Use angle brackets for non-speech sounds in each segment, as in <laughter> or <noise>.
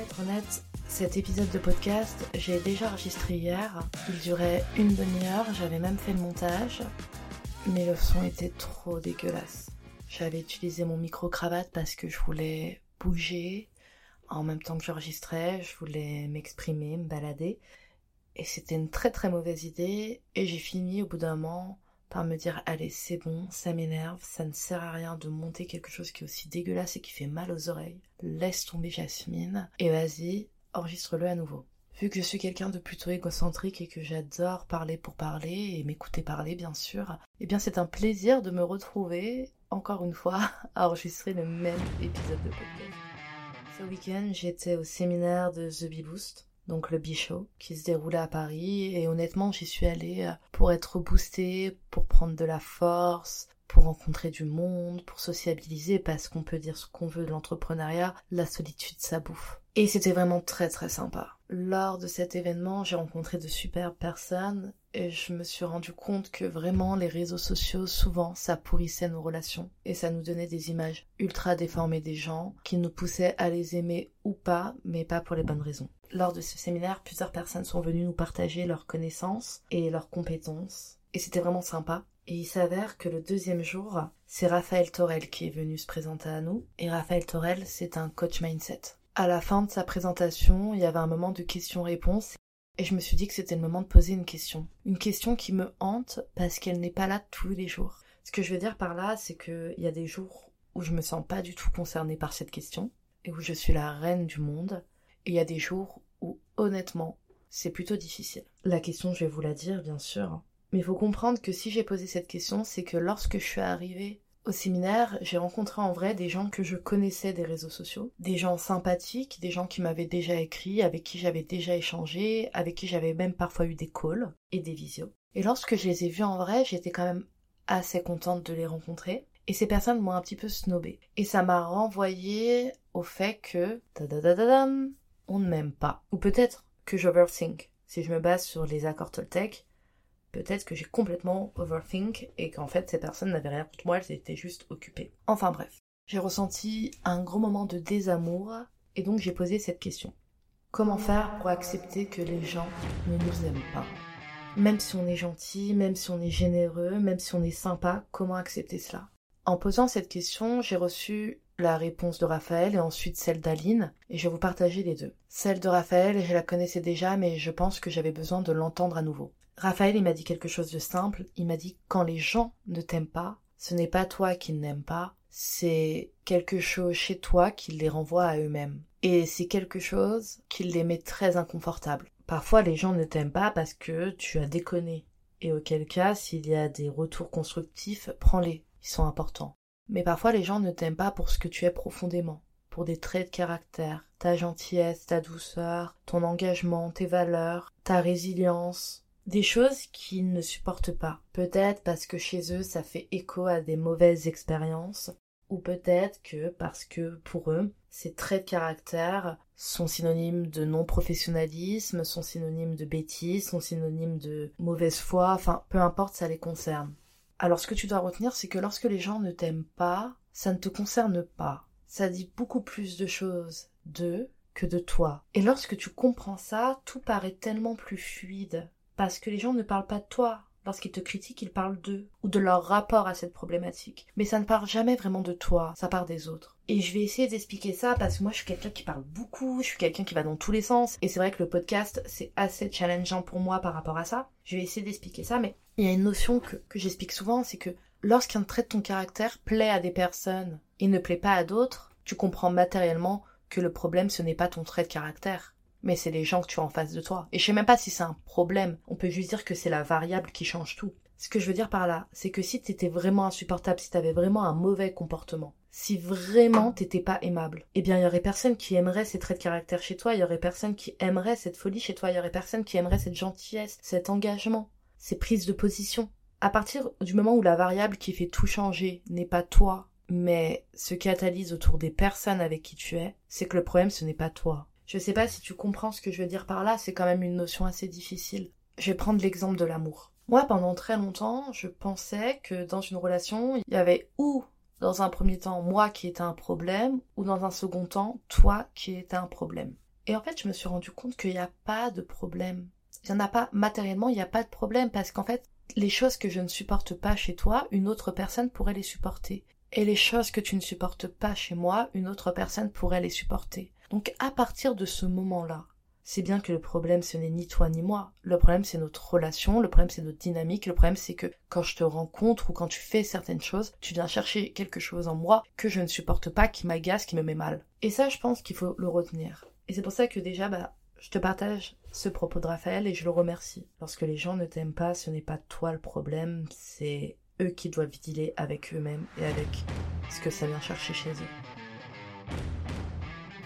être honnête, cet épisode de podcast, j'ai déjà enregistré hier. Il durait une demi-heure, j'avais même fait le montage. Mais le son était trop dégueulasse. J'avais utilisé mon micro-cravate parce que je voulais bouger. En même temps que j'enregistrais, je voulais m'exprimer, me balader. Et c'était une très très mauvaise idée. Et j'ai fini au bout d'un moment par me dire allez c'est bon, ça m'énerve, ça ne sert à rien de monter quelque chose qui est aussi dégueulasse et qui fait mal aux oreilles. Laisse tomber Jasmine et vas-y, enregistre-le à nouveau. Vu que je suis quelqu'un de plutôt égocentrique et que j'adore parler pour parler et m'écouter parler bien sûr, eh bien c'est un plaisir de me retrouver encore une fois <laughs> à enregistrer le même épisode de podcast. Ce week-end j'étais au séminaire de The Bee Boost donc le Bichot, qui se déroulait à Paris. Et honnêtement, j'y suis allée euh, pour être boostée, pour prendre de la force, pour rencontrer du monde, pour sociabiliser, parce qu'on peut dire ce qu'on veut de l'entrepreneuriat, la solitude, ça bouffe. Et c'était vraiment très très sympa. Lors de cet événement, j'ai rencontré de superbes personnes et je me suis rendu compte que vraiment les réseaux sociaux, souvent, ça pourrissait nos relations et ça nous donnait des images ultra déformées des gens qui nous poussaient à les aimer ou pas, mais pas pour les bonnes raisons. Lors de ce séminaire, plusieurs personnes sont venues nous partager leurs connaissances et leurs compétences et c'était vraiment sympa. Et il s'avère que le deuxième jour, c'est Raphaël Torel qui est venu se présenter à nous. Et Raphaël Torel, c'est un coach mindset. À la fin de sa présentation, il y avait un moment de questions-réponses et je me suis dit que c'était le moment de poser une question. Une question qui me hante parce qu'elle n'est pas là tous les jours. Ce que je veux dire par là, c'est qu'il y a des jours où je me sens pas du tout concernée par cette question et où je suis la reine du monde. Et il y a des jours où, honnêtement, c'est plutôt difficile. La question, je vais vous la dire, bien sûr. Mais il faut comprendre que si j'ai posé cette question, c'est que lorsque je suis arrivée au séminaire, j'ai rencontré en vrai des gens que je connaissais des réseaux sociaux, des gens sympathiques, des gens qui m'avaient déjà écrit, avec qui j'avais déjà échangé, avec qui j'avais même parfois eu des calls et des visios. Et lorsque je les ai vus en vrai, j'étais quand même assez contente de les rencontrer. Et ces personnes m'ont un petit peu snobé. Et ça m'a renvoyé au fait que on ne m'aime pas. Ou peut-être que j'overthink. Si je me base sur les accords Toltec, peut-être que j'ai complètement overthink et qu'en fait ces personnes n'avaient rien contre moi, elles étaient juste occupées. Enfin bref, j'ai ressenti un gros moment de désamour et donc j'ai posé cette question. Comment faire pour accepter que les gens ne nous aiment pas? Même si on est gentil, même si on est généreux, même si on est sympa, comment accepter cela? En posant cette question, j'ai reçu la réponse de Raphaël et ensuite celle d'Aline, et je vais vous partager les deux. Celle de Raphaël, je la connaissais déjà, mais je pense que j'avais besoin de l'entendre à nouveau. Raphaël, il m'a dit quelque chose de simple. Il m'a dit quand les gens ne t'aiment pas, ce n'est pas toi qui n'aimes pas, c'est quelque chose chez toi qui les renvoie à eux-mêmes. Et c'est quelque chose qui les met très inconfortables. Parfois, les gens ne t'aiment pas parce que tu as déconné. Et auquel cas, s'il y a des retours constructifs, prends-les. Ils sont importants. Mais parfois, les gens ne t'aiment pas pour ce que tu es profondément. Pour des traits de caractère, ta gentillesse, ta douceur, ton engagement, tes valeurs, ta résilience, des choses qu'ils ne supportent pas. Peut-être parce que chez eux ça fait écho à des mauvaises expériences, ou peut-être que parce que pour eux, ces traits de caractère sont synonymes de non-professionnalisme, sont synonymes de bêtises, sont synonymes de mauvaise foi, enfin peu importe, ça les concerne. Alors ce que tu dois retenir, c'est que lorsque les gens ne t'aiment pas, ça ne te concerne pas. Ça dit beaucoup plus de choses d'eux que de toi. Et lorsque tu comprends ça, tout paraît tellement plus fluide parce que les gens ne parlent pas de toi. Lorsqu'ils te critiquent, ils parlent d'eux ou de leur rapport à cette problématique. Mais ça ne parle jamais vraiment de toi, ça part des autres. Et je vais essayer d'expliquer ça parce que moi je suis quelqu'un qui parle beaucoup, je suis quelqu'un qui va dans tous les sens. Et c'est vrai que le podcast c'est assez challengeant pour moi par rapport à ça. Je vais essayer d'expliquer ça, mais il y a une notion que, que j'explique souvent, c'est que lorsqu'un trait de ton caractère plaît à des personnes et ne plaît pas à d'autres, tu comprends matériellement que le problème ce n'est pas ton trait de caractère, mais c'est les gens que tu as en face de toi. Et je sais même pas si c'est un problème. On peut juste dire que c'est la variable qui change tout. Ce que je veux dire par là, c'est que si t'étais vraiment insupportable, si t'avais vraiment un mauvais comportement, si vraiment t'étais pas aimable, eh bien il y aurait personne qui aimerait ces traits de caractère chez toi, il y aurait personne qui aimerait cette folie chez toi, il y aurait personne qui aimerait cette gentillesse, cet engagement, ces prises de position. À partir du moment où la variable qui fait tout changer n'est pas toi, mais ce qui catalyse autour des personnes avec qui tu es, c'est que le problème ce n'est pas toi, je sais pas si tu comprends ce que je veux dire par là, c'est quand même une notion assez difficile. Je vais prendre l'exemple de l'amour. Moi, pendant très longtemps, je pensais que dans une relation, il y avait ou dans un premier temps moi qui étais un problème, ou dans un second temps toi qui étais un problème. Et en fait, je me suis rendu compte qu'il n'y a pas de problème. Il n'y en a pas matériellement, il n'y a pas de problème parce qu'en fait, les choses que je ne supporte pas chez toi, une autre personne pourrait les supporter. Et les choses que tu ne supportes pas chez moi, une autre personne pourrait les supporter. Donc à partir de ce moment-là, c'est bien que le problème ce n'est ni toi ni moi. Le problème c'est notre relation, le problème c'est notre dynamique, le problème c'est que quand je te rencontre ou quand tu fais certaines choses, tu viens chercher quelque chose en moi que je ne supporte pas, qui m'agace, qui me met mal. Et ça je pense qu'il faut le retenir. Et c'est pour ça que déjà bah je te partage ce propos de Raphaël et je le remercie. Lorsque les gens ne t'aiment pas, ce n'est pas toi le problème, c'est eux qui doivent dealer avec eux-mêmes et avec ce que ça vient chercher chez eux.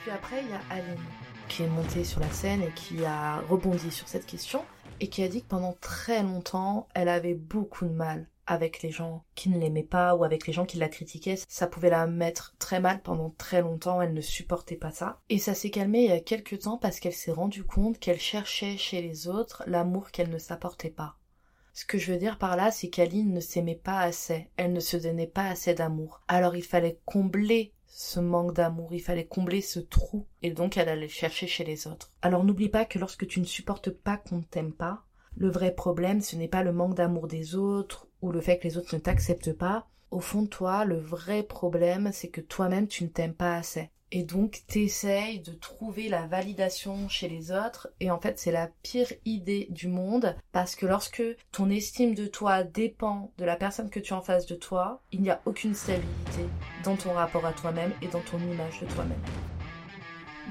Puis après, il y a Aline qui est montée sur la scène et qui a rebondi sur cette question et qui a dit que pendant très longtemps, elle avait beaucoup de mal avec les gens qui ne l'aimaient pas ou avec les gens qui la critiquaient. Ça pouvait la mettre très mal pendant très longtemps, elle ne supportait pas ça. Et ça s'est calmé il y a quelques temps parce qu'elle s'est rendue compte qu'elle cherchait chez les autres l'amour qu'elle ne s'apportait pas. Ce que je veux dire par là, c'est qu'Aline ne s'aimait pas assez, elle ne se donnait pas assez d'amour. Alors il fallait combler ce manque d'amour, il fallait combler ce trou, et donc elle allait chercher chez les autres. Alors n'oublie pas que lorsque tu ne supportes pas qu'on ne t'aime pas, le vrai problème, ce n'est pas le manque d'amour des autres ou le fait que les autres ne t'acceptent pas. Au fond de toi, le vrai problème, c'est que toi-même, tu ne t'aimes pas assez. Et donc, t'essayes de trouver la validation chez les autres. Et en fait, c'est la pire idée du monde. Parce que lorsque ton estime de toi dépend de la personne que tu as en face de toi, il n'y a aucune stabilité dans ton rapport à toi-même et dans ton image de toi-même.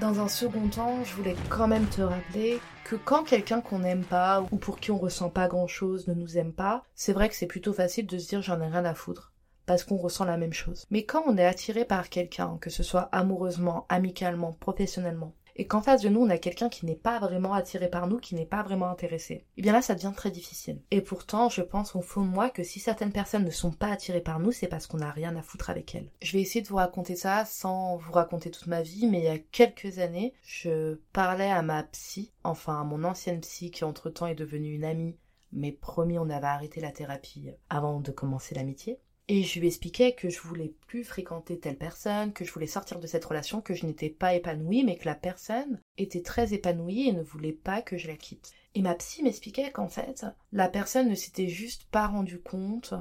Dans un second temps, je voulais quand même te rappeler que quand quelqu'un qu'on n'aime pas ou pour qui on ressent pas grand chose ne nous aime pas, c'est vrai que c'est plutôt facile de se dire j'en ai rien à foutre parce qu'on ressent la même chose. Mais quand on est attiré par quelqu'un, que ce soit amoureusement, amicalement, professionnellement, et qu'en face de nous on a quelqu'un qui n'est pas vraiment attiré par nous, qui n'est pas vraiment intéressé, et eh bien là ça devient très difficile. Et pourtant je pense au fond de moi que si certaines personnes ne sont pas attirées par nous, c'est parce qu'on n'a rien à foutre avec elles. Je vais essayer de vous raconter ça sans vous raconter toute ma vie, mais il y a quelques années, je parlais à ma psy, enfin à mon ancienne psy qui entre temps est devenue une amie, mais promis on avait arrêté la thérapie avant de commencer l'amitié. Et je lui expliquais que je voulais plus fréquenter telle personne, que je voulais sortir de cette relation, que je n'étais pas épanouie, mais que la personne était très épanouie et ne voulait pas que je la quitte. Et ma psy m'expliquait qu'en fait, la personne ne s'était juste pas rendu compte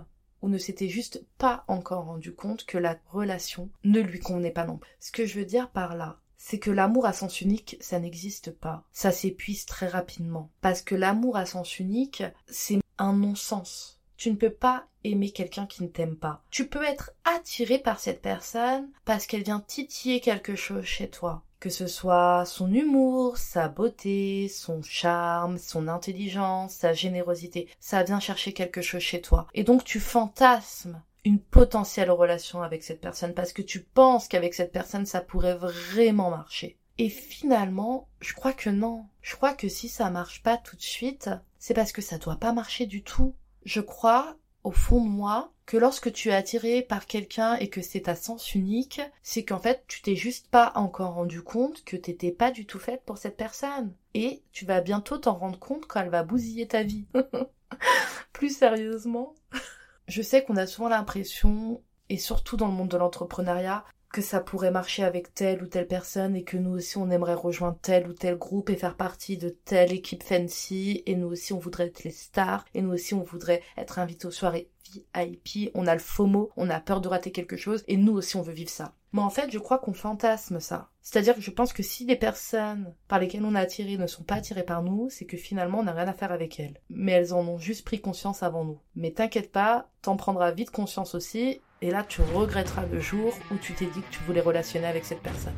ou ne s'était juste pas encore rendu compte que la relation ne lui convenait pas non plus. Ce que je veux dire par là, c'est que l'amour à sens unique, ça n'existe pas. Ça s'épuise très rapidement. Parce que l'amour à sens unique, c'est un non-sens. Tu ne peux pas aimer quelqu'un qui ne t'aime pas. Tu peux être attiré par cette personne parce qu'elle vient titiller quelque chose chez toi. Que ce soit son humour, sa beauté, son charme, son intelligence, sa générosité, ça vient chercher quelque chose chez toi. Et donc tu fantasmes une potentielle relation avec cette personne parce que tu penses qu'avec cette personne ça pourrait vraiment marcher. Et finalement, je crois que non. Je crois que si ça marche pas tout de suite, c'est parce que ça doit pas marcher du tout. Je crois au fond de moi que lorsque tu es attiré par quelqu'un et que c'est à sens unique, c'est qu'en fait tu t'es juste pas encore rendu compte que t'étais pas du tout faite pour cette personne. Et tu vas bientôt t'en rendre compte quand elle va bousiller ta vie. <laughs> Plus sérieusement. <laughs> Je sais qu'on a souvent l'impression, et surtout dans le monde de l'entrepreneuriat, que ça pourrait marcher avec telle ou telle personne et que nous aussi on aimerait rejoindre tel ou tel groupe et faire partie de telle équipe fancy et nous aussi on voudrait être les stars et nous aussi on voudrait être invités aux soirées VIP, on a le FOMO, on a peur de rater quelque chose et nous aussi on veut vivre ça. Mais en fait je crois qu'on fantasme ça. C'est-à-dire que je pense que si les personnes par lesquelles on a attiré ne sont pas attirées par nous, c'est que finalement on n'a rien à faire avec elles. Mais elles en ont juste pris conscience avant nous. Mais t'inquiète pas, t'en prendras vite conscience aussi et là, tu regretteras le jour où tu t'es dit que tu voulais relationner avec cette personne.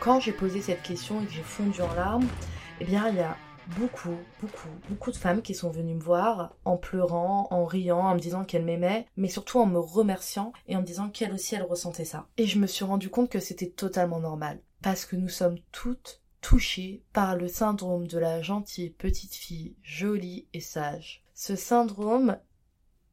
Quand j'ai posé cette question et que j'ai fondu en larmes, eh bien, il y a beaucoup, beaucoup, beaucoup de femmes qui sont venues me voir en pleurant, en riant, en me disant qu'elles m'aimaient, mais surtout en me remerciant et en me disant qu'elles aussi elles ressentaient ça. Et je me suis rendu compte que c'était totalement normal. Parce que nous sommes toutes touchées par le syndrome de la gentille petite fille jolie et sage. Ce syndrome,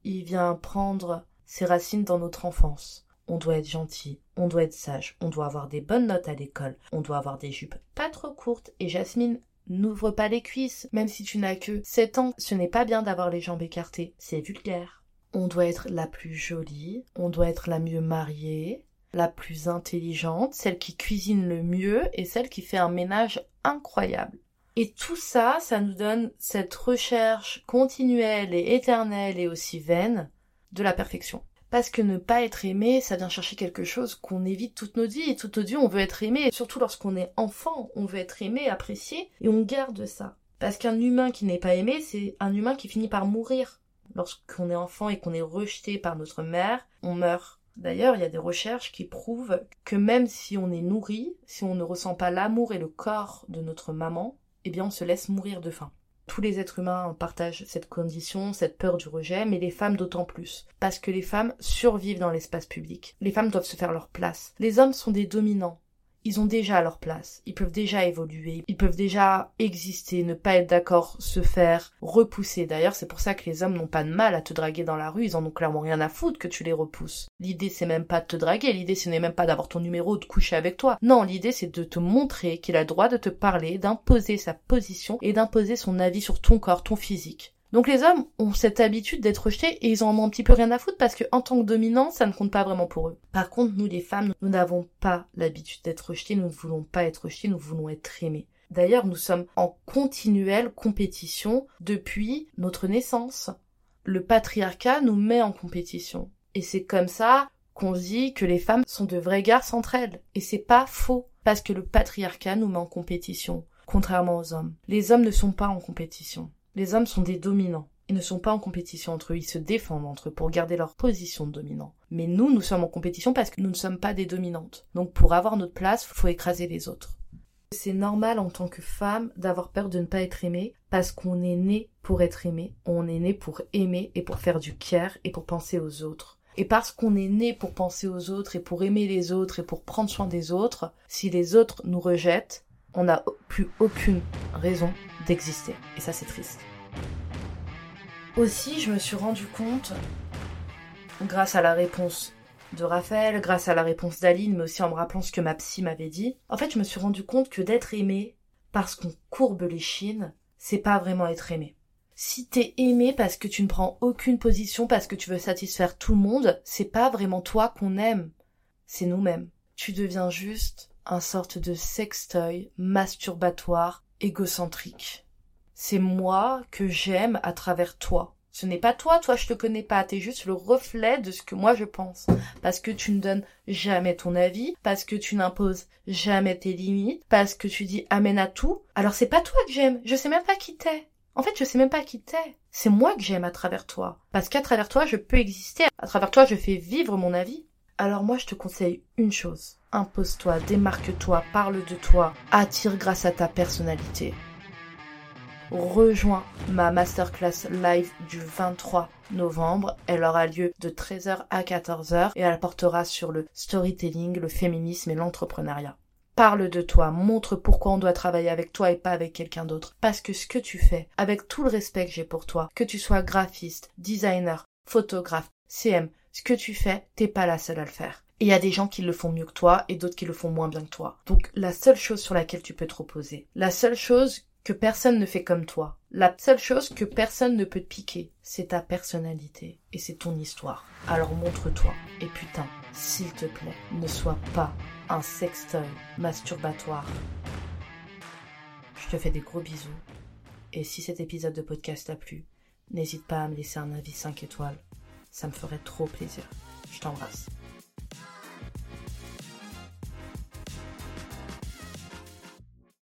il vient prendre ses racines dans notre enfance. On doit être gentil, on doit être sage, on doit avoir des bonnes notes à l'école, on doit avoir des jupes pas trop courtes et Jasmine N'ouvre pas les cuisses, même si tu n'as que 7 ans, ce n'est pas bien d'avoir les jambes écartées, c'est vulgaire. On doit être la plus jolie, on doit être la mieux mariée, la plus intelligente, celle qui cuisine le mieux et celle qui fait un ménage incroyable. Et tout ça, ça nous donne cette recherche continuelle et éternelle et aussi vaine de la perfection. Parce que ne pas être aimé, ça vient chercher quelque chose qu'on évite toute notre vie. Et toute notre vie, on veut être aimé. Surtout lorsqu'on est enfant, on veut être aimé, apprécié. Et on garde ça. Parce qu'un humain qui n'est pas aimé, c'est un humain qui finit par mourir. Lorsqu'on est enfant et qu'on est rejeté par notre mère, on meurt. D'ailleurs, il y a des recherches qui prouvent que même si on est nourri, si on ne ressent pas l'amour et le corps de notre maman, eh bien on se laisse mourir de faim. Tous les êtres humains partagent cette condition, cette peur du rejet, mais les femmes d'autant plus. Parce que les femmes survivent dans l'espace public. Les femmes doivent se faire leur place. Les hommes sont des dominants ils ont déjà leur place, ils peuvent déjà évoluer, ils peuvent déjà exister, ne pas être d'accord, se faire repousser. D'ailleurs, c'est pour ça que les hommes n'ont pas de mal à te draguer dans la rue, ils en ont clairement rien à foutre que tu les repousses. L'idée c'est même pas de te draguer, l'idée ce n'est même pas d'avoir ton numéro, de coucher avec toi. Non, l'idée c'est de te montrer qu'il a le droit de te parler, d'imposer sa position et d'imposer son avis sur ton corps, ton physique. Donc les hommes ont cette habitude d'être rejetés et ils en ont un petit peu rien à foutre parce que en tant que dominants, ça ne compte pas vraiment pour eux. Par contre, nous les femmes, nous n'avons pas l'habitude d'être rejetés, nous ne voulons pas être rejetés, nous voulons être aimés. D'ailleurs, nous sommes en continuelle compétition depuis notre naissance. Le patriarcat nous met en compétition. Et c'est comme ça qu'on dit que les femmes sont de vraies garces entre elles. Et c'est pas faux, parce que le patriarcat nous met en compétition, contrairement aux hommes. Les hommes ne sont pas en compétition. Les hommes sont des dominants. Ils ne sont pas en compétition entre eux, ils se défendent entre eux pour garder leur position de dominant. Mais nous, nous sommes en compétition parce que nous ne sommes pas des dominantes. Donc pour avoir notre place, faut écraser les autres. C'est normal en tant que femme d'avoir peur de ne pas être aimée parce qu'on est né pour être aimé, on est né pour aimer et pour faire du care et pour penser aux autres. Et parce qu'on est né pour penser aux autres et pour aimer les autres et pour prendre soin des autres, si les autres nous rejettent, on n'a plus aucune raison d'exister. Et ça, c'est triste. Aussi, je me suis rendu compte, grâce à la réponse de Raphaël, grâce à la réponse d'Aline, mais aussi en me rappelant ce que ma psy m'avait dit, en fait, je me suis rendu compte que d'être aimé parce qu'on courbe les chines, c'est pas vraiment être aimé. Si t'es aimé parce que tu ne prends aucune position, parce que tu veux satisfaire tout le monde, c'est pas vraiment toi qu'on aime, c'est nous-mêmes. Tu deviens juste un sorte de sextoy masturbatoire égocentrique. C'est moi que j'aime à travers toi. Ce n'est pas toi, toi je te connais pas, t'es juste le reflet de ce que moi je pense. Parce que tu ne donnes jamais ton avis, parce que tu n'imposes jamais tes limites, parce que tu dis amène à tout. Alors c'est pas toi que j'aime, je sais même pas qui t'es. En fait, je sais même pas qui t'es. C'est moi que j'aime à travers toi. Parce qu'à travers toi, je peux exister. À travers toi, je fais vivre mon avis. Alors moi, je te conseille une chose. Impose-toi, démarque-toi, parle de toi, attire grâce à ta personnalité. Rejoins ma masterclass live du 23 novembre. Elle aura lieu de 13h à 14h et elle portera sur le storytelling, le féminisme et l'entrepreneuriat. Parle de toi, montre pourquoi on doit travailler avec toi et pas avec quelqu'un d'autre. Parce que ce que tu fais, avec tout le respect que j'ai pour toi, que tu sois graphiste, designer, photographe, CM, ce que tu fais, t'es pas la seule à le faire. Et il y a des gens qui le font mieux que toi et d'autres qui le font moins bien que toi. Donc la seule chose sur laquelle tu peux te reposer, la seule chose que personne ne fait comme toi, la seule chose que personne ne peut te piquer, c'est ta personnalité et c'est ton histoire. Alors montre-toi. Et putain, s'il te plaît, ne sois pas un sextoy masturbatoire. Je te fais des gros bisous. Et si cet épisode de podcast t'a plu, n'hésite pas à me laisser un avis 5 étoiles. Ça me ferait trop plaisir. Je t'embrasse.